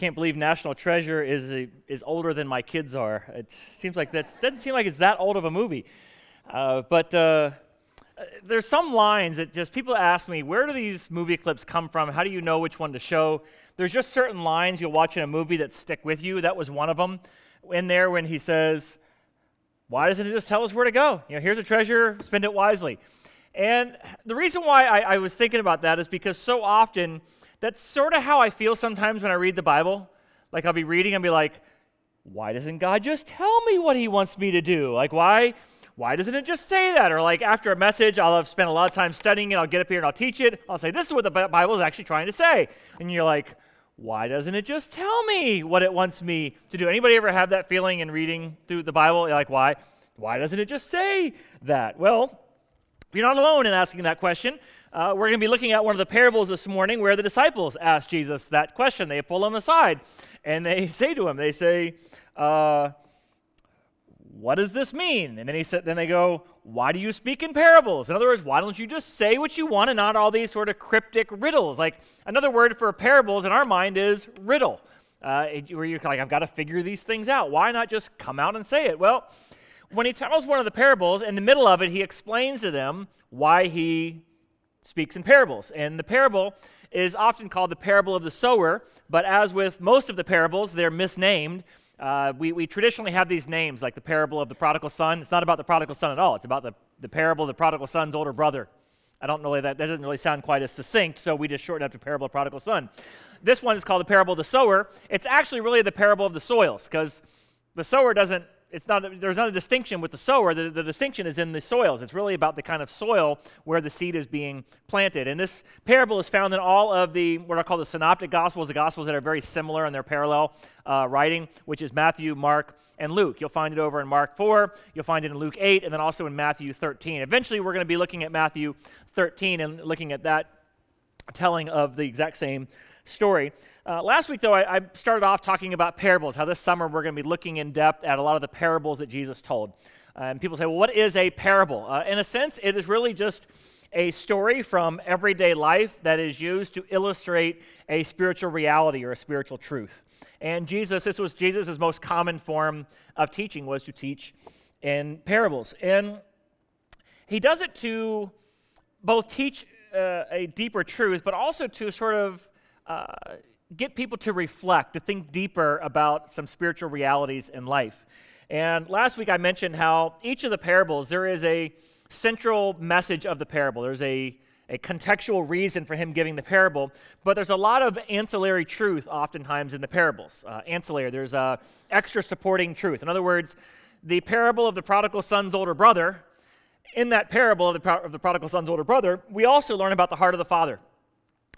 can't believe National Treasure is, a, is older than my kids are. It seems like that doesn't seem like it's that old of a movie. Uh, but uh, there's some lines that just people ask me, where do these movie clips come from? How do you know which one to show? There's just certain lines you'll watch in a movie that stick with you. That was one of them in there when he says, why doesn't it just tell us where to go? You know, here's a treasure, spend it wisely. And the reason why I, I was thinking about that is because so often that's sort of how I feel sometimes when I read the Bible. Like I'll be reading and be like, why doesn't God just tell me what he wants me to do? Like why why doesn't it just say that? Or like after a message, I'll have spent a lot of time studying it, I'll get up here and I'll teach it. I'll say, this is what the Bible is actually trying to say. And you're like, why doesn't it just tell me what it wants me to do? Anybody ever have that feeling in reading through the Bible? You're like, why? Why doesn't it just say that? Well, you're not alone in asking that question. Uh, we're going to be looking at one of the parables this morning where the disciples ask Jesus that question. They pull him aside and they say to him, they say, uh, what does this mean? And then he said, then they go, why do you speak in parables? In other words, why don't you just say what you want and not all these sort of cryptic riddles? Like another word for parables in our mind is riddle, uh, where you're like, I've got to figure these things out. Why not just come out and say it? Well, when he tells one of the parables, in the middle of it, he explains to them why he speaks in parables. And the parable is often called the parable of the sower, but as with most of the parables, they're misnamed. Uh, we, we traditionally have these names, like the parable of the prodigal son. It's not about the prodigal son at all, it's about the, the parable of the prodigal son's older brother. I don't know that that doesn't really sound quite as succinct, so we just shorten up to parable of prodigal son. This one is called the parable of the sower. It's actually really the parable of the soils, because the sower doesn't it's not there's not a distinction with the sower. The, the, distinction is in the soils. It's really about the kind of soil where the seed is being planted. And this parable is found in all of the what i call the synoptic gospels the gospels that are very similar in their parallel uh, writing which is matthew mark and luke. You'll find it over in mark 4 you'll find it in luke 8 and then also in matthew 13 eventually we're going to be looking at matthew 13 and looking at that telling of the exact same story uh, last week, though, I, I, started off talking about parables, how this summer we're going to be looking in depth at a lot of the parables that Jesus told. Uh, and people say, well, what is a parable? Uh, in a sense, it is really just a story from everyday life that is used to illustrate a spiritual reality or a spiritual truth. And Jesus, this was Jesus' most common form of teaching, was to teach in parables. And he does it to both teach uh, a deeper truth, but also to sort of uh, get people to reflect, to think deeper about some spiritual realities in life. And last week I mentioned how each of the parables, there is a central message of the parable. There's a, a contextual reason for him giving the parable, but there's a lot of ancillary truth oftentimes in the parables. Uh, ancillary, there's a extra supporting truth. In other words, the parable of the prodigal son's older brother, in that parable of the, of the prodigal son's older brother, we also learn about the heart of the father.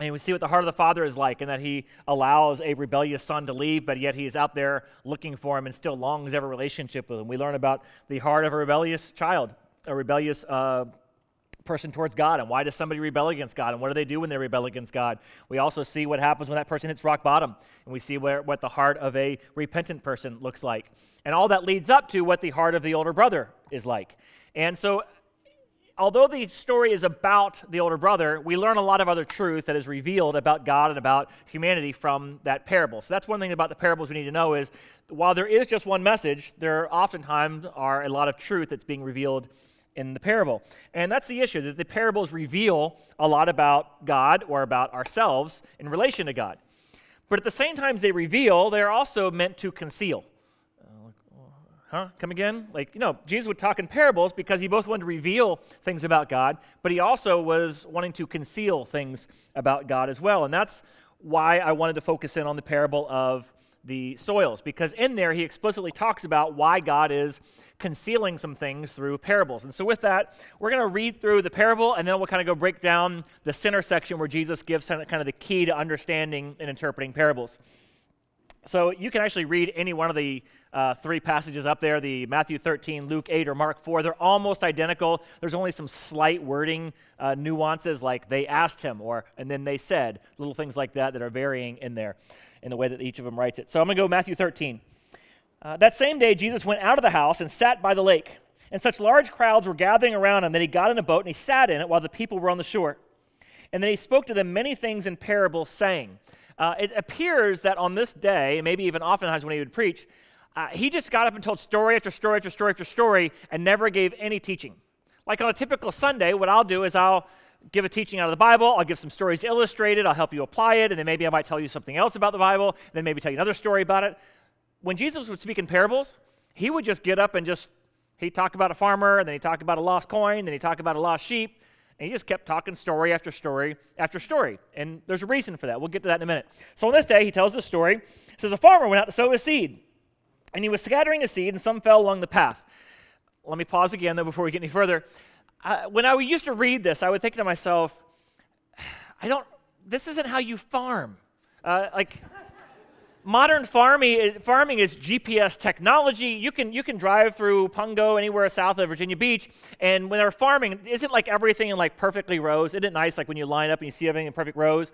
And we see what the heart of the father is like, and that he allows a rebellious son to leave, but yet he is out there looking for him and still longs a relationship with him. We learn about the heart of a rebellious child, a rebellious uh, person towards God, and why does somebody rebel against God, and what do they do when they rebel against God? We also see what happens when that person hits rock bottom, and we see where, what the heart of a repentant person looks like. And all that leads up to what the heart of the older brother is like. And so although the story is about the older brother, we learn a lot of other truth that is revealed about God and about humanity from that parable. So that's one thing about the parables we need to know is while there is just one message, there oftentimes are a lot of truth that's being revealed in the parable. And that's the issue that the parables reveal a lot about God or about ourselves in relation to God. But at the same time they reveal, they're also meant to conceal. Huh? Come again? Like, you know, Jesus would talk in parables because he both wanted to reveal things about God, but he also was wanting to conceal things about God as well. And that's why I wanted to focus in on the parable of the soils, because in there he explicitly talks about why God is concealing some things through parables. And so, with that, we're going to read through the parable, and then we'll kind of go break down the center section where Jesus gives kind of the key to understanding and interpreting parables. So you can actually read any one of the uh, three passages up there the Matthew 13, Luke 8, or Mark 4. They're almost identical. There's only some slight wording uh, nuances, like they asked him, or and then they said, little things like that that are varying in there in the way that each of them writes it. So I'm going to go Matthew 13. Uh, that same day, Jesus went out of the house and sat by the lake. And such large crowds were gathering around him that he got in a boat and he sat in it while the people were on the shore. And then he spoke to them many things in parables, saying, uh, it appears that on this day, maybe even oftentimes when he would preach, uh, he just got up and told story after story after story after story and never gave any teaching. Like on a typical Sunday, what I'll do is I'll give a teaching out of the Bible, I'll give some stories to illustrate it, I'll help you apply it, and then maybe I might tell you something else about the Bible, then maybe tell you another story about it. When Jesus would speak in parables, he would just get up and just, he'd talk about a farmer, and then he'd talk about a lost coin, then he'd talk about a lost sheep, and he just kept talking story after story after story. And there's a reason for that. We'll get to that in a minute. So on this day, he tells this story. He says, A farmer went out to sow his seed, and he was scattering his seed, and some fell along the path. Let me pause again, though, before we get any further. Uh, when I used to read this, I would think to myself, I don't, this isn't how you farm. Uh, like, modern farming, farming is GPS technology. You can, you can drive through Pungo, anywhere south of Virginia Beach, and when they're farming, isn't like everything in like perfectly rows? Isn't it nice like when you line up and you see everything in perfect rows?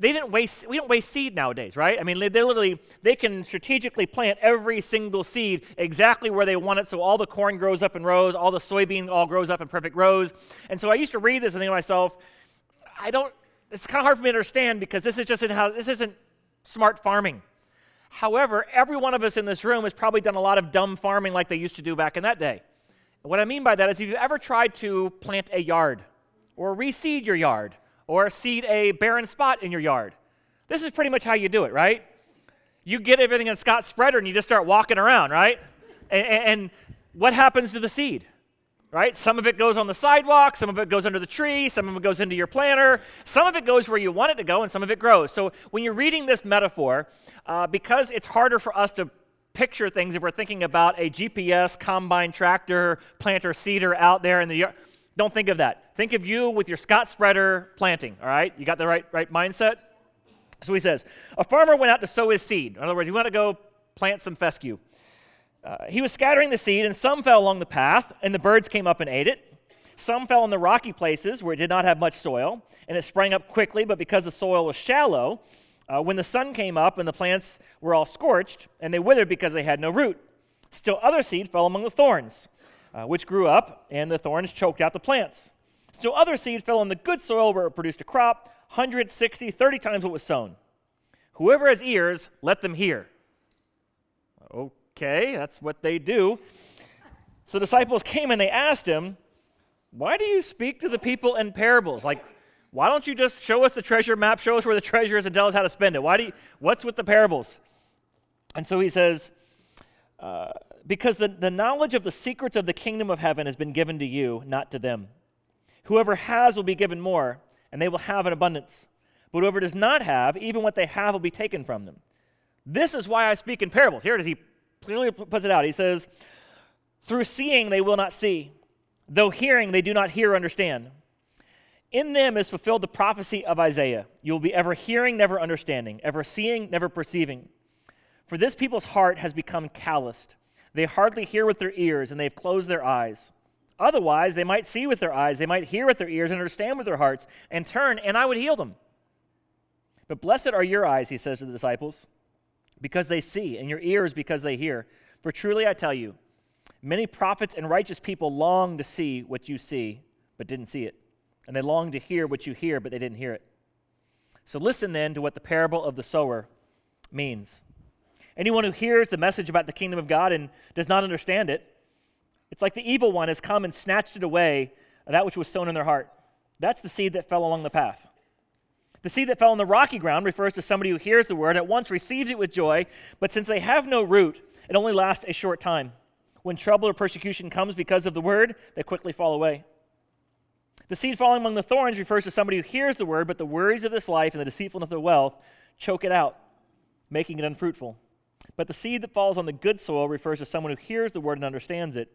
They didn't waste, we don't waste seed nowadays, right? I mean, they, they literally, they can strategically plant every single seed exactly where they want it, so all the corn grows up in rows, all the soybean all grows up in perfect rows. And so I used to read this and think to myself, I don't, it's kind of hard for me to understand because this is just how, this isn't smart farming. However, every one of us in this room has probably done a lot of dumb farming like they used to do back in that day. What I mean by that is if you've ever tried to plant a yard or reseed your yard or seed a barren spot in your yard, this is pretty much how you do it, right? You get everything in Scott spreader and you just start walking around, right? And, and what happens to the seed? right? Some of it goes on the sidewalk, some of it goes under the tree, some of it goes into your planter, some of it goes where you want it to go, and some of it grows. So when you're reading this metaphor, uh, because it's harder for us to picture things if we're thinking about a GPS, combine tractor, planter, seeder out there in the yard, don't think of that. Think of you with your Scott spreader planting, all right? You got the right, right mindset? So he says, a farmer went out to sow his seed. In other words, he went to go plant some fescue. Uh, he was scattering the seed, and some fell along the path, and the birds came up and ate it. Some fell in the rocky places where it did not have much soil, and it sprang up quickly, but because the soil was shallow, uh, when the sun came up and the plants were all scorched, and they withered because they had no root. Still, other seed fell among the thorns, uh, which grew up, and the thorns choked out the plants. Still, other seed fell on the good soil where it produced a crop 160, 30 times what was sown. Whoever has ears, let them hear. Okay that's what they do. So disciples came and they asked him, Why do you speak to the people in parables? Like, why don't you just show us the treasure map, show us where the treasure is, and tell us how to spend it? Why do you, what's with the parables? And so he says, uh, Because the, the knowledge of the secrets of the kingdom of heaven has been given to you, not to them. Whoever has will be given more, and they will have an abundance. But whoever does not have, even what they have will be taken from them. This is why I speak in parables. Here it is. He clearly puts it out. He says, Through seeing they will not see, though hearing they do not hear or understand. In them is fulfilled the prophecy of Isaiah. You will be ever hearing, never understanding, ever seeing, never perceiving. For this people's heart has become calloused. They hardly hear with their ears, and they have closed their eyes. Otherwise, they might see with their eyes, they might hear with their ears, and understand with their hearts, and turn, and I would heal them. But blessed are your eyes, he says to the disciples because they see, and your ears because they hear. For truly I tell you, many prophets and righteous people long to see what you see, but didn't see it. And they long to hear what you hear, but they didn't hear it. So listen then to what the parable of the sower means. Anyone who hears the message about the kingdom of God and does not understand it, it's like the evil one has come and snatched it away, that which was sown in their heart. That's the seed that fell along the path. The seed that fell on the rocky ground refers to somebody who hears the word, and at once receives it with joy, but since they have no root, it only lasts a short time. When trouble or persecution comes because of the word, they quickly fall away. The seed falling among the thorns refers to somebody who hears the word, but the worries of this life and the deceitfulness of wealth choke it out, making it unfruitful. But the seed that falls on the good soil refers to someone who hears the word and understands it.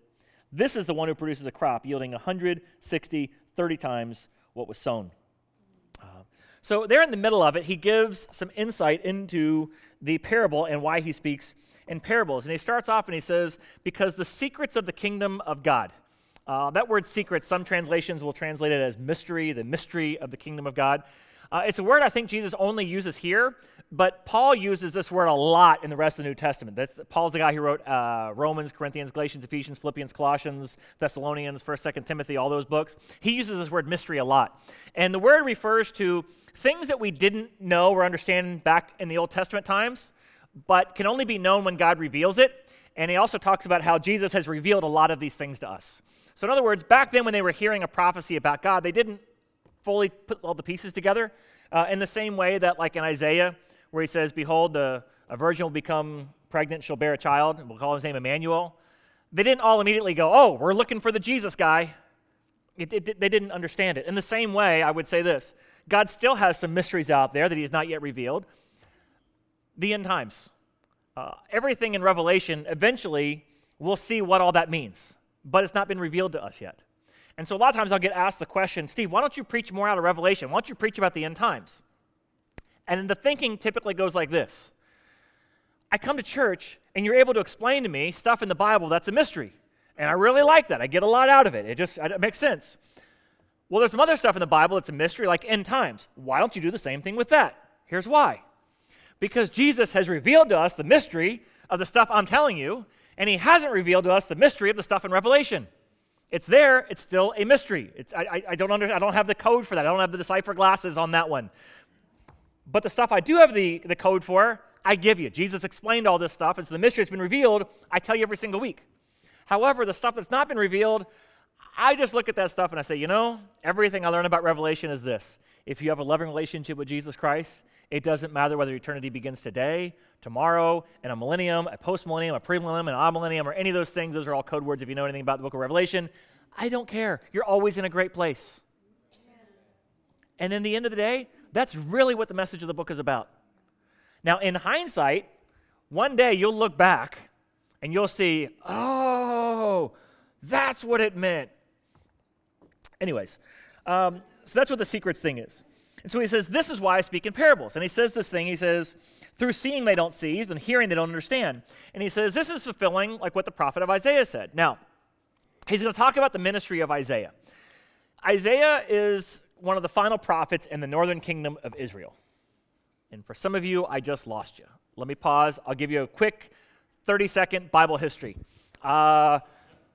This is the one who produces a crop yielding 160, 30 times what was sown. So, there in the middle of it, he gives some insight into the parable and why he speaks in parables. And he starts off and he says, Because the secrets of the kingdom of God. Uh, that word secret, some translations will translate it as mystery, the mystery of the kingdom of God. Uh, it's a word I think Jesus only uses here but Paul uses this word a lot in the rest of the New Testament. That's, Paul's the guy who wrote uh, Romans, Corinthians, Galatians, Ephesians, Philippians, Colossians, Thessalonians, 1st, 2nd Timothy, all those books. He uses this word mystery a lot. And the word refers to things that we didn't know or understand back in the Old Testament times, but can only be known when God reveals it. And he also talks about how Jesus has revealed a lot of these things to us. So, in other words, back then when they were hearing a prophecy about God, they didn't fully put all the pieces together. Uh, in the same way that, like in Isaiah, where he says, Behold, a, a virgin will become pregnant, she'll bear a child, and we'll call his name Emmanuel. They didn't all immediately go, Oh, we're looking for the Jesus guy. It, it, they didn't understand it. In the same way, I would say this God still has some mysteries out there that he has not yet revealed. The end times. Uh, everything in Revelation, eventually, we'll see what all that means, but it's not been revealed to us yet. And so a lot of times I'll get asked the question, Steve, why don't you preach more out of Revelation? Why don't you preach about the end times? And the thinking typically goes like this I come to church and you're able to explain to me stuff in the Bible that's a mystery. And I really like that. I get a lot out of it. It just it makes sense. Well, there's some other stuff in the Bible that's a mystery, like end times. Why don't you do the same thing with that? Here's why. Because Jesus has revealed to us the mystery of the stuff I'm telling you, and he hasn't revealed to us the mystery of the stuff in Revelation. It's there, it's still a mystery. It's, I, I, don't under, I don't have the code for that. I don't have the decipher glasses on that one. But the stuff I do have the, the code for, I give you. Jesus explained all this stuff, and so the mystery has been revealed. I tell you every single week. However, the stuff that's not been revealed, I just look at that stuff and I say, you know, everything I learn about Revelation is this. If you have a loving relationship with Jesus Christ, it doesn't matter whether eternity begins today, tomorrow, in a millennium, a post millennium, a premillennium, an amillennium, or any of those things. Those are all code words if you know anything about the book of Revelation. I don't care. You're always in a great place. And in the end of the day, that's really what the message of the book is about. Now, in hindsight, one day you'll look back and you'll see, oh, that's what it meant. Anyways, um, so that's what the secrets thing is. And so he says, This is why I speak in parables. And he says this thing, he says, Through seeing they don't see, and hearing they don't understand. And he says, This is fulfilling like what the prophet of Isaiah said. Now, he's going to talk about the ministry of Isaiah. Isaiah is one of the final prophets in the northern kingdom of Israel. And for some of you, I just lost you. Let me pause. I'll give you a quick 30 second Bible history. Uh,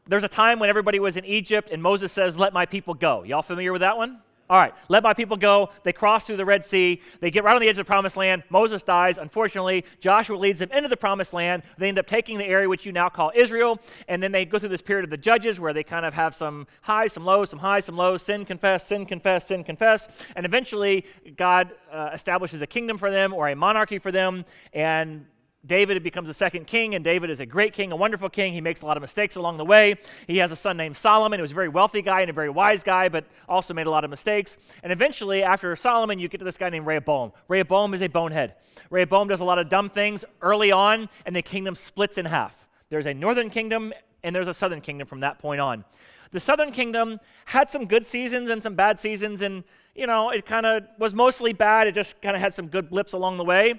there's a time when everybody was in Egypt and Moses says, Let my people go. Y'all familiar with that one? All right, let my people go. They cross through the Red Sea. They get right on the edge of the promised land. Moses dies. Unfortunately, Joshua leads them into the promised land. They end up taking the area which you now call Israel. And then they go through this period of the judges where they kind of have some highs, some lows, some highs, some lows, sin, confess, sin, confess, sin, confess. And eventually, God uh, establishes a kingdom for them or a monarchy for them. And David becomes the second king, and David is a great king, a wonderful king. He makes a lot of mistakes along the way. He has a son named Solomon, who was a very wealthy guy and a very wise guy, but also made a lot of mistakes. And eventually, after Solomon, you get to this guy named Rehoboam. Rehoboam is a bonehead. Rehoboam does a lot of dumb things early on, and the kingdom splits in half. There's a northern kingdom, and there's a southern kingdom from that point on. The southern kingdom had some good seasons and some bad seasons, and, you know, it kind of was mostly bad. It just kind of had some good blips along the way.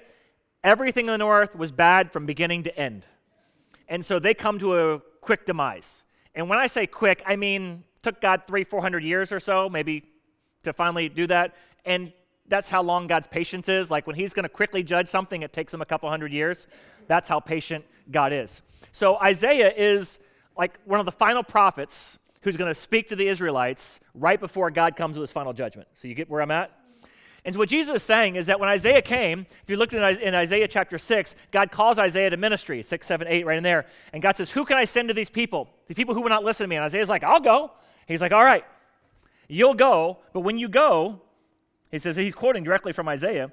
Everything in the north was bad from beginning to end. And so they come to a quick demise. And when I say quick, I mean took God three, four hundred years or so, maybe, to finally do that. And that's how long God's patience is. Like when He's going to quickly judge something, it takes Him a couple hundred years. That's how patient God is. So Isaiah is like one of the final prophets who's going to speak to the Israelites right before God comes with His final judgment. So you get where I'm at? And so what Jesus is saying is that when Isaiah came, if you looked in Isaiah chapter 6, God calls Isaiah to ministry, 6, 7, 8, right in there. And God says, Who can I send to these people? These people who will not listen to me. And Isaiah's like, I'll go. He's like, All right, you'll go. But when you go, he says, he's quoting directly from Isaiah,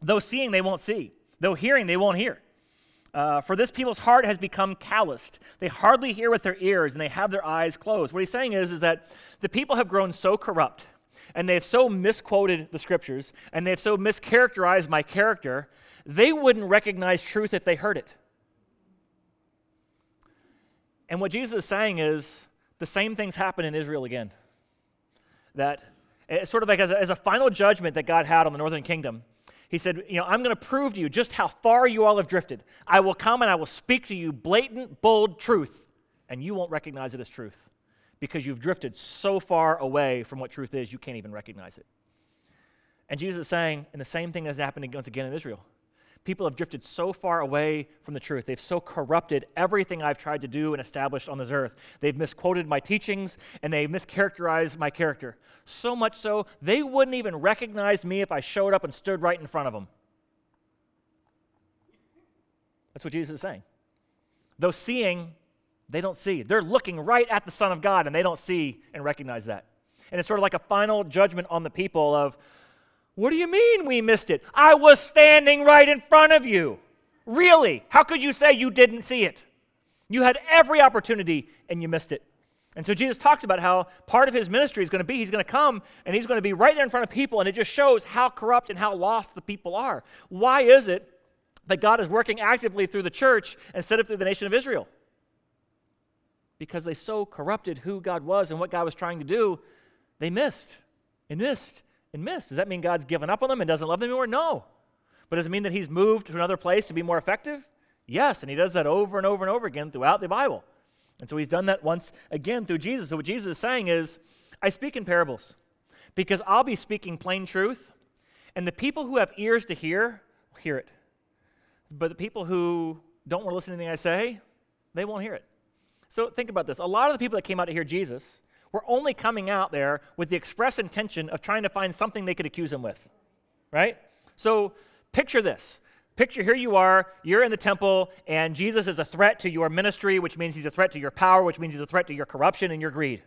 though seeing they won't see, though hearing they won't hear. Uh, for this people's heart has become calloused. They hardly hear with their ears and they have their eyes closed. What he's saying is, is that the people have grown so corrupt and they've so misquoted the scriptures and they've so mischaracterized my character, they wouldn't recognize truth if they heard it. And what Jesus is saying is the same things happen in Israel again. That it's sort of like as a, as a final judgment that God had on the northern kingdom. He said, You know, I'm going to prove to you just how far you all have drifted. I will come and I will speak to you blatant, bold truth, and you won't recognize it as truth because you've drifted so far away from what truth is, you can't even recognize it. And Jesus is saying, and the same thing has happened once again in Israel. people have drifted so far away from the truth. They've so corrupted everything I've tried to do and establish on this earth. They've misquoted my teachings and they mischaracterized my character. So much so, they wouldn't even recognize me if I showed up and stood right in front of them. That's what Jesus is saying. Though seeing, they don't see. They're looking right at the Son of God and they don't see and recognize that. And it's sort of like a final judgment on the people of, what do you mean we missed it? I was standing right in front of you. Really? How could you say you didn't see it? You had every opportunity and you missed it. And so Jesus talks about how part of his ministry is going to be he's going to come and he's going to be right there in front of people, and it just shows how corrupt and how lost the people are. Why is it that God is working actively through the church instead of through the nation of Israel? Because they so corrupted who God was and what God was trying to do, they missed and missed and missed. Does that mean God's given up on them and doesn't love them anymore? No. But does it mean that he's moved to another place to be more effective? Yes, and he does that over and over and over again throughout the Bible. And so he's done that once again through Jesus. So what Jesus is saying is, I speak in parables because I'll be speaking plain truth, and the people who have ears to hear will hear it. But the people who don't want to listen to anything I say, they won't hear it. So think about this. A lot of the people that came out to hear Jesus were only coming out there with the express intention of trying to find something they could accuse him with. Right? So picture this. Picture here you are, you're in the temple, and Jesus is a threat to your ministry, which means he's a threat to your power, which means he's a threat to your corruption and your greed.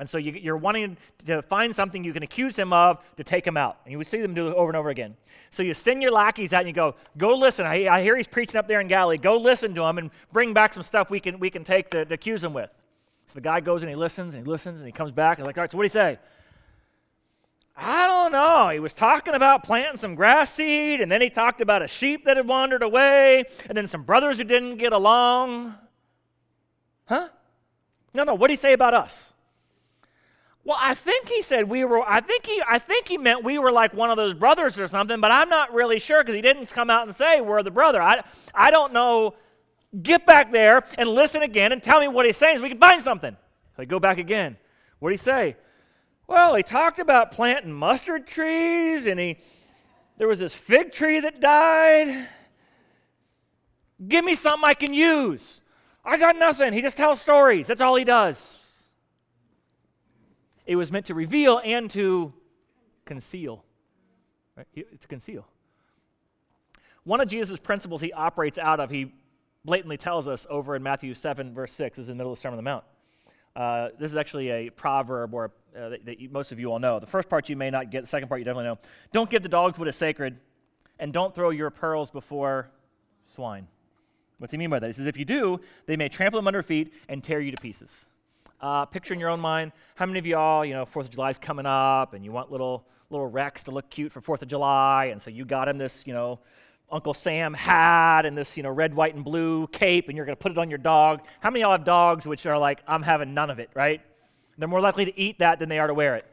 And so you, are wanting to find something you can accuse him of to take him out. And you would see them do it over and over again. So you send your lackeys out and you go, go listen. I, I hear he's preaching up there in Galilee. Go listen to him and bring back some stuff we can, we can take to, to accuse him with. So the guy goes and he listens and he listens and he comes back and like, all right, so what do he say? I don't know. He was talking about planting some grass seed, and then he talked about a sheep that had wandered away, and then some brothers who didn't get along. Huh? No, no. What did he say about us? Well, I think he said we were. I think he. I think he meant we were like one of those brothers or something. But I'm not really sure because he didn't come out and say we're the brother. I. I don't know Get back there and listen again and tell me what he's saying so we can find something. So I go back again. What did he say? Well, he talked about planting mustard trees and he there was this fig tree that died. Give me something I can use. I got nothing. He just tells stories. That's all he does. It was meant to reveal and to conceal. Right? To conceal. One of Jesus' principles he operates out of, he blatantly tells us over in Matthew 7, verse 6, is in the middle of the Sermon on the Mount. Uh, this is actually a proverb or uh, that, that you, most of you all know. The first part you may not get, the second part you definitely know. Don't give the dogs what is sacred, and don't throw your pearls before swine. What's he mean by that? He says, if you do, they may trample them under feet and tear you to pieces. Uh, picture in your own mind, how many of y'all, you know, Fourth of July is coming up, and you want little little Rex to look cute for Fourth of July, and so you got him this, you know, Uncle Sam hat and this, you know, red, white, and blue cape, and you're going to put it on your dog. How many of y'all have dogs which are like, I'm having none of it, right? They're more likely to eat that than they are to wear it.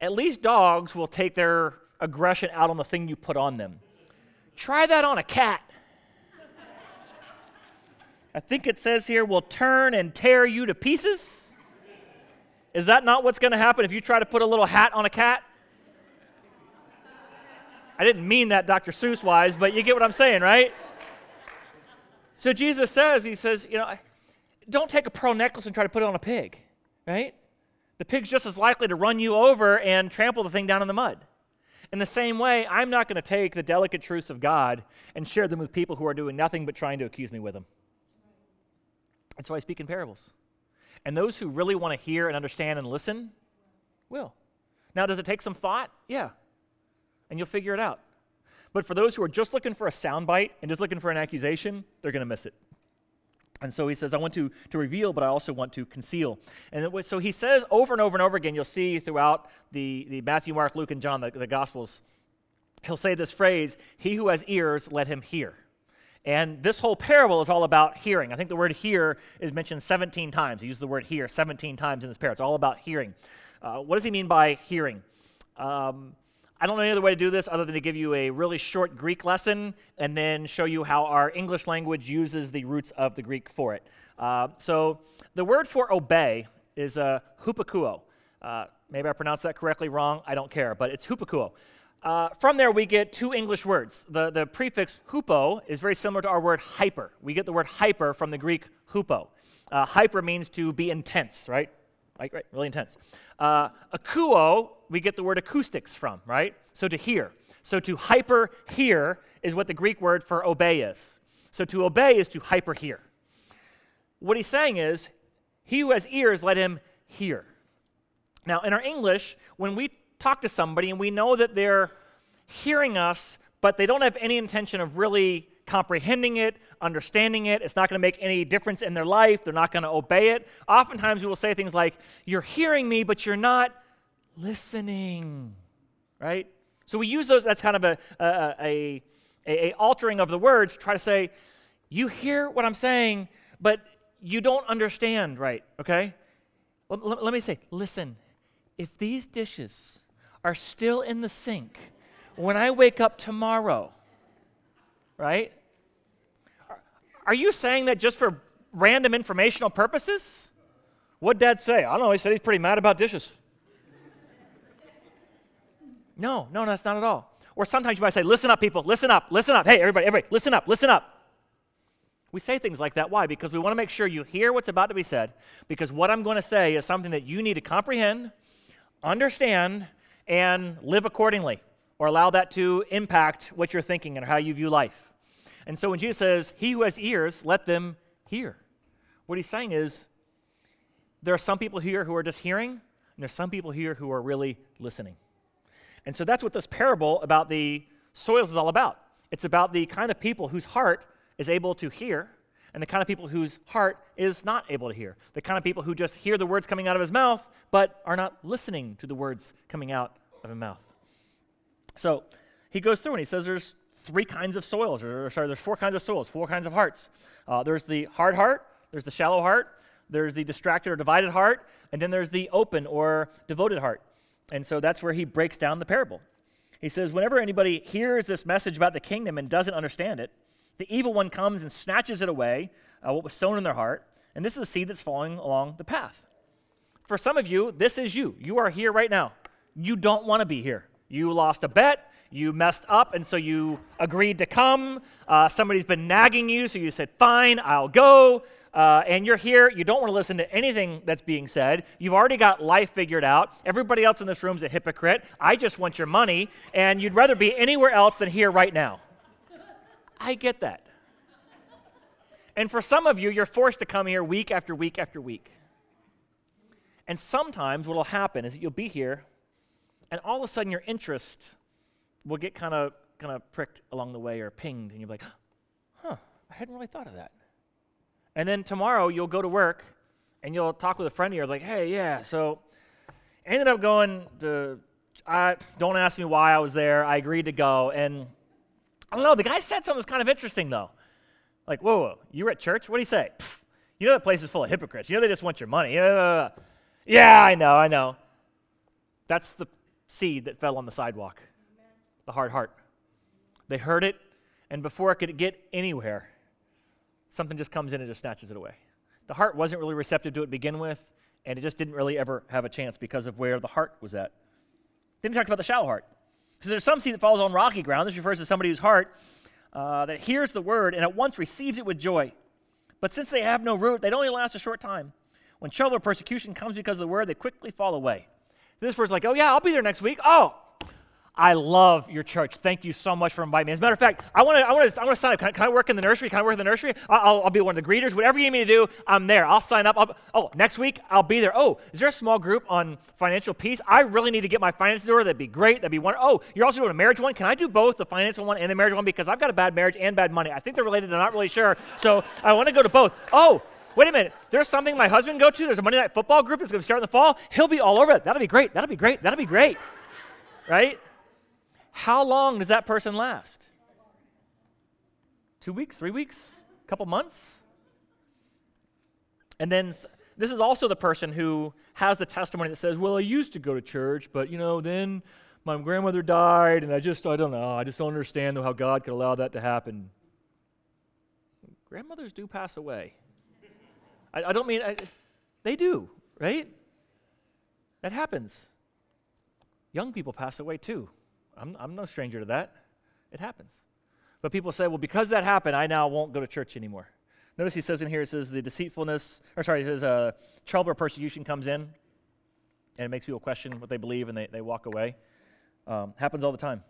At least dogs will take their aggression out on the thing you put on them. Try that on a cat. I think it says here, will turn and tear you to pieces. Is that not what's going to happen if you try to put a little hat on a cat? I didn't mean that Dr. Seuss wise, but you get what I'm saying, right? So Jesus says, He says, you know, don't take a pearl necklace and try to put it on a pig, right? The pig's just as likely to run you over and trample the thing down in the mud. In the same way, I'm not going to take the delicate truths of God and share them with people who are doing nothing but trying to accuse me with them. That's why I speak in parables. And those who really want to hear and understand and listen will. Now, does it take some thought? Yeah and you'll figure it out. But for those who are just looking for a soundbite and just looking for an accusation, they're going to miss it. And so he says, I want to, to reveal, but I also want to conceal. And so he says over and over and over again, you'll see throughout the, the Matthew, Mark, Luke, and John, the, the Gospels, he'll say this phrase, He who has ears, let him hear. And this whole parable is all about hearing. I think the word hear is mentioned 17 times. He uses the word hear 17 times in this parable. It's all about hearing. Uh, what does he mean by hearing? Um, I don't know any other way to do this other than to give you a really short Greek lesson and then show you how our English language uses the roots of the Greek for it. Uh, so the word for obey is uh, hupakuo. Uh, maybe I pronounced that correctly wrong. I don't care, but it's hupakuo. Uh, from there, we get two English words. The, the prefix hupo is very similar to our word hyper. We get the word hyper from the Greek hupo. Uh, hyper means to be intense, right? Like, right, really intense. Uh, akuo, we get the word acoustics from, right? So to hear. So to hyper hear is what the Greek word for obey is. So to obey is to hyper hear. What he's saying is, he who has ears, let him hear. Now, in our English, when we talk to somebody and we know that they're hearing us, but they don't have any intention of really comprehending it, understanding it. It's not going to make any difference in their life. They're not going to obey it. Oftentimes we will say things like, You're hearing me, but you're not listening, right? So we use those, that's kind of a, a, a, a, altering of the words to try to say, You hear what I'm saying, but you don't understand, right? Okay? Let, let me say, listen, if these dishes are still in the sink when I wake up tomorrow, right? Are you saying that just for random informational purposes? What'd dad say? I don't know. He said he's pretty mad about dishes. No, no, that's not at all. Or sometimes you might say, listen up, people, listen up, listen up. Hey, everybody, everybody, listen up, listen up. We say things like that. Why? Because we want to make sure you hear what's about to be said, because what I'm going to say is something that you need to comprehend, understand, and live accordingly, or allow that to impact what you're thinking and how you view life. And so when Jesus says, He who has ears, let them hear, what he's saying is, there are some people here who are just hearing, and there's some people here who are really listening. And so that's what this parable about the soils is all about. It's about the kind of people whose heart is able to hear and the kind of people whose heart is not able to hear. The kind of people who just hear the words coming out of his mouth but are not listening to the words coming out of his mouth. So he goes through and he says there's three kinds of soils, or sorry, there's four kinds of soils, four kinds of hearts. Uh, there's the hard heart, there's the shallow heart, there's the distracted or divided heart, and then there's the open or devoted heart. And so that's where he breaks down the parable. He says, whenever anybody hears this message about the kingdom and doesn't understand it, the evil one comes and snatches it away, uh, what was sown in their heart, and this is the seed that's falling along the path. For some of you, this is you. You are here right now. You don't want to be here. You lost a bet, you messed up, and so you agreed to come. Uh, somebody's been nagging you, so you said, Fine, I'll go. Uh, and you're here, you don't want to listen to anything that's being said. You've already got life figured out. Everybody else in this room is a hypocrite. I just want your money, and you'd rather be anywhere else than here right now. I get that. And for some of you, you're forced to come here week after week after week. And sometimes what will happen is that you'll be here, and all of a sudden your interest will get kind of kind of pricked along the way or pinged, and you'll be like, huh, I hadn't really thought of that. And then tomorrow you'll go to work and you'll talk with a friend of yours, like, hey, yeah, so I ended up going to, I, don't ask me why I was there. I agreed to go. And I don't know, the guy said something was kind of interesting, though. Like, whoa, whoa, you were at church? What did he say? you know that place is full of hypocrites. You know they just want your money. Yeah, yeah I know, I know. That's the seed that fell on the sidewalk, Amen. the hard heart. They heard it, and before it could get anywhere, something just comes in and just snatches it away. The heart wasn't really receptive to it to begin with, and it just didn't really ever have a chance because of where the heart was at. Then he talks about the shallow heart. Because there's some seed that falls on rocky ground. This refers to somebody whose heart uh, that hears the word and at once receives it with joy. But since they have no root, they only last a short time. When trouble or persecution comes because of the word, they quickly fall away. This person's like, oh, yeah, I'll be there next week. Oh, I love your church. Thank you so much for inviting me. As a matter of fact, I want to I want to I want to sign up. Can I, can I, work in the nursery? Can I work in the nursery? I'll, I'll, be one of the greeters. Whatever you need me to do, I'm there. I'll sign up. I'll, oh, next week I'll be there. Oh, is there a small group on financial peace? I really need to get my finances order. That'd be great. That'd be one. Oh, you're also doing a marriage one. Can I do both the financial one and the marriage one because I've got a bad marriage and bad money. I think they're related. I'm not really sure. So I want to go to both. Oh, wait a minute. There's something my husband go to. There's a Monday night football group that's going to start in the fall. He'll be all over it. That'll be great. That'll be great. That'll be great. Right? How long does that person last? Two weeks, three weeks, a couple months? And then this is also the person who has the testimony that says, Well, I used to go to church, but you know, then my grandmother died, and I just, I don't know, I just don't understand how God could allow that to happen. Grandmothers do pass away. I, I don't mean, I, they do, right? That happens. Young people pass away too I'm, I'm no stranger to that. It happens. But people say, well, because that happened, I now won't go to church anymore. Notice he says in here, it says the deceitfulness, or sorry, it says uh, trouble or persecution comes in, and it makes people question what they believe, and they, they walk away. Um, happens all the time.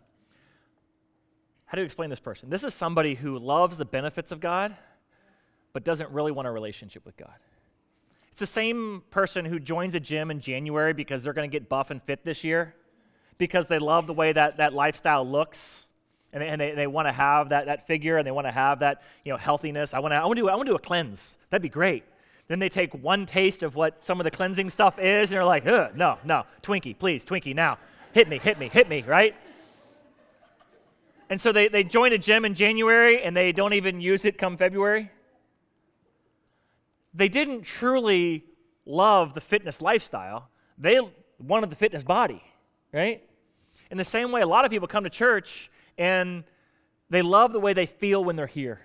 How do you explain this person? This is somebody who loves the benefits of God, but doesn't really want a relationship with God. It's the same person who joins a gym in January because they're going to get buff and fit this year, because they love the way that, that lifestyle looks, and they, and they, they want to have that, that figure, and they want to have that you know, healthiness. I want to I wanna do, I wanna do a cleanse. That'd be great. Then they take one taste of what some of the cleansing stuff is, and they're like, no, no, Twinkie, please, Twinkie, now. Hit me, hit me, hit me, right? And so they, they join a gym in January and they don't even use it come February. They didn't truly love the fitness lifestyle. They wanted the fitness body, right? In the same way, a lot of people come to church and they love the way they feel when they're here.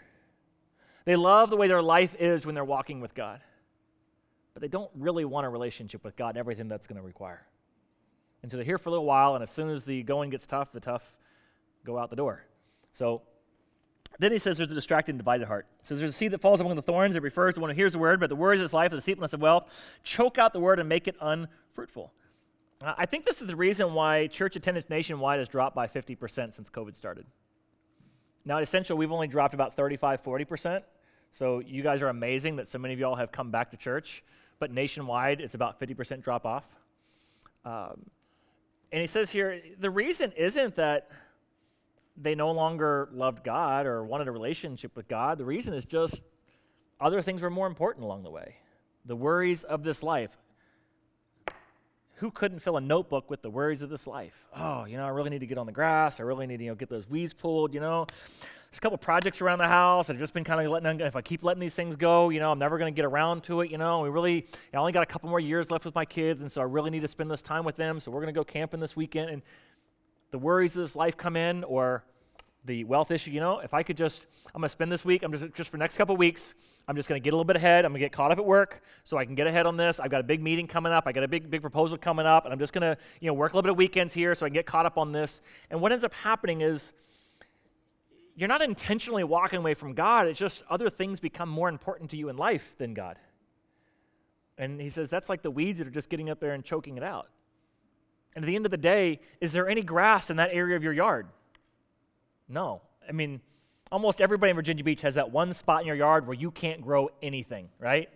They love the way their life is when they're walking with God. But they don't really want a relationship with God and everything that's going to require. And so they're here for a little while, and as soon as the going gets tough, the tough go out the door. So then he says there's a distracted and divided heart. He says there's a seed that falls among the thorns. It refers to one who hears the word, but the words of this life, the deceitfulness of wealth, choke out the word and make it unfruitful. I think this is the reason why church attendance nationwide has dropped by 50% since COVID started. Now, at Essential, we've only dropped about 35, 40%. So you guys are amazing that so many of y'all have come back to church. But nationwide, it's about 50% drop off. Um, and he says here the reason isn't that they no longer loved God or wanted a relationship with God. The reason is just other things were more important along the way. The worries of this life. Who couldn't fill a notebook with the worries of this life? Oh, you know, I really need to get on the grass. I really need to, you know, get those weeds pulled, you know. There's a couple projects around the house. I've just been kind of letting, if I keep letting these things go, you know, I'm never going to get around to it, you know. We really, I only got a couple more years left with my kids, and so I really need to spend this time with them. So we're going to go camping this weekend. And the worries of this life come in, or the wealth issue, you know, if I could just, I'm going to spend this week, I'm just, just for next couple weeks, I'm just going to get a little bit ahead. I'm going to get caught up at work so I can get ahead on this. I've got a big meeting coming up. I got a big, big proposal coming up, and I'm just going to, you know, work a little bit of weekends here so I can get caught up on this. And what ends up happening is you're not intentionally walking away from God. It's just other things become more important to you in life than God. And he says that's like the weeds that are just getting up there and choking it out. And at the end of the day, is there any grass in that area of your yard? No. I mean, almost everybody in Virginia Beach has that one spot in your yard where you can't grow anything, right?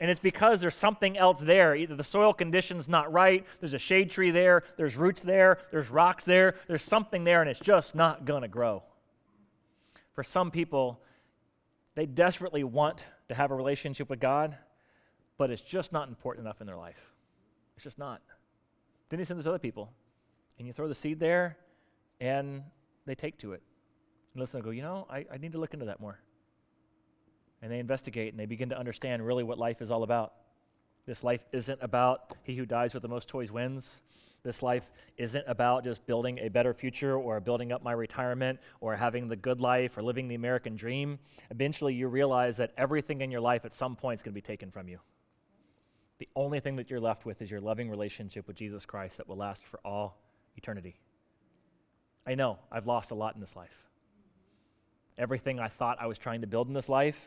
And it's because there's something else there. Either the soil condition's not right, there's a shade tree there, there's roots there, there's rocks there, there's something there, and it's just not going to grow. For some people, they desperately want to have a relationship with God, but it's just not important enough in their life. It's just not. Then he sends other people, and you throw the seed there, and they take to it. And listen and go, you know, I, I need to look into that more. And they investigate and they begin to understand really what life is all about. This life isn't about he who dies with the most toys wins. This life isn't about just building a better future or building up my retirement or having the good life or living the American dream. Eventually, you realize that everything in your life at some point is going to be taken from you. The only thing that you're left with is your loving relationship with Jesus Christ that will last for all eternity. I know I've lost a lot in this life. Everything I thought I was trying to build in this life,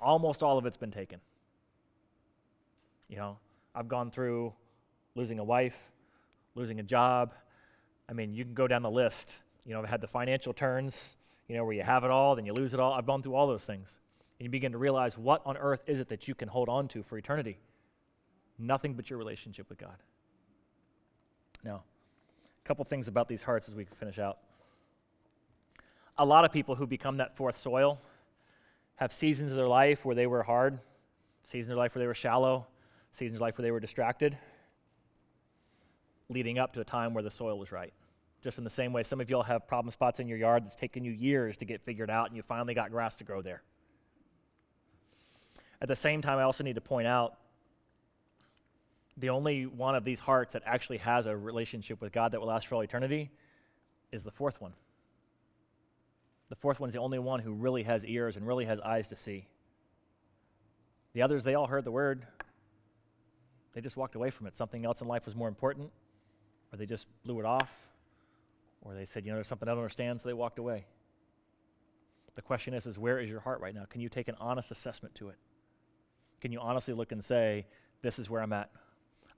almost all of it's been taken. You know, I've gone through losing a wife, losing a job. I mean, you can go down the list. You know, I've had the financial turns, you know, where you have it all, then you lose it all. I've gone through all those things. And you begin to realize what on earth is it that you can hold on to for eternity? Nothing but your relationship with God. Now, couple things about these hearts as we finish out. A lot of people who become that fourth soil have seasons of their life where they were hard, seasons of their life where they were shallow, seasons of life where they were distracted, leading up to a time where the soil was right. Just in the same way, some of y'all have problem spots in your yard that's taken you years to get figured out, and you finally got grass to grow there. At the same time, I also need to point out the only one of these hearts that actually has a relationship with God that will last for all eternity is the fourth one. The fourth one is the only one who really has ears and really has eyes to see. The others, they all heard the word. They just walked away from it. Something else in life was more important. or they just blew it off, or they said, you know, there's something I don't understand, so they walked away. The question is, is where is your heart right now? Can you take an honest assessment to it? Can you honestly look and say, this is where I'm at?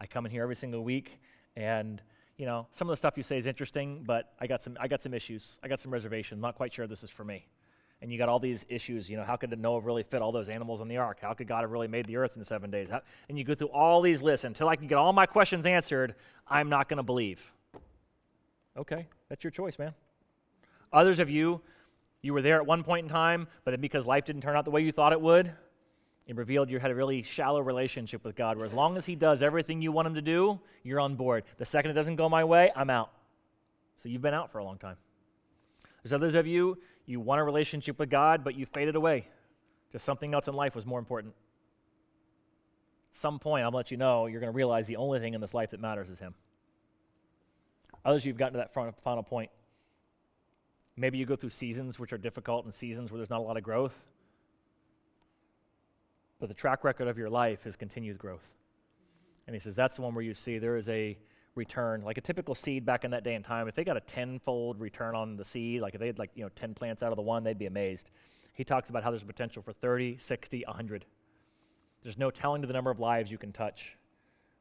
I come in here every single week, and you know, some of the stuff you say is interesting, but I got some, I got some issues. I got some reservations. Not quite sure this is for me. And you got all these issues. You know, how could Noah really fit all those animals in the ark? How could God have really made the earth in seven days? How, and you go through all these lists until I can get all my questions answered. I'm not going to believe. Okay, that's your choice, man. Others of you, you were there at one point in time, but then because life didn't turn out the way you thought it would, it revealed you had a really shallow relationship with God, where as long as He does everything you want Him to do, you're on board. The second it doesn't go my way, I'm out. So you've been out for a long time. There's others of you, you want a relationship with God, but you faded away. Just something else in life was more important. Some point, I'll let you know, you're going to realize the only thing in this life that matters is Him. Others, you've gotten to that final point. Maybe you go through seasons which are difficult and seasons where there's not a lot of growth. But the track record of your life is continued growth. And he says that's the one where you see there is a return, like a typical seed back in that day and time. If they got a tenfold return on the seed, like if they had like you know 10 plants out of the one, they'd be amazed. He talks about how there's potential for 30, 60, 100. There's no telling to the number of lives you can touch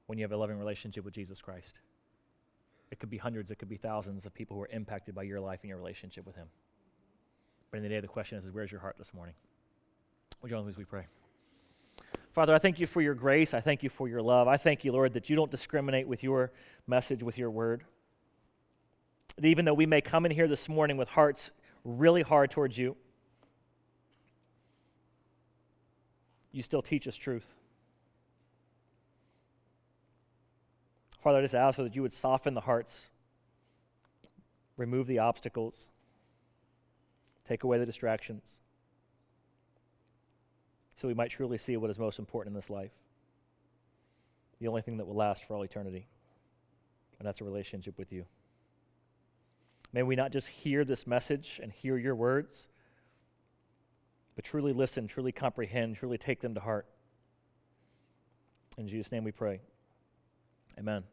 when you have a loving relationship with Jesus Christ. It could be hundreds, it could be thousands of people who are impacted by your life and your relationship with Him. But in the day, the question is, is where's your heart this morning? Would you all as we pray? Father, I thank you for your grace. I thank you for your love. I thank you, Lord, that you don't discriminate with your message, with your word. That even though we may come in here this morning with hearts really hard towards you, you still teach us truth. Father, I just ask so that you would soften the hearts, remove the obstacles, take away the distractions so we might truly see what is most important in this life. The only thing that will last for all eternity. And that's a relationship with you. May we not just hear this message and hear your words, but truly listen, truly comprehend, truly take them to heart. In Jesus' name we pray. Amen.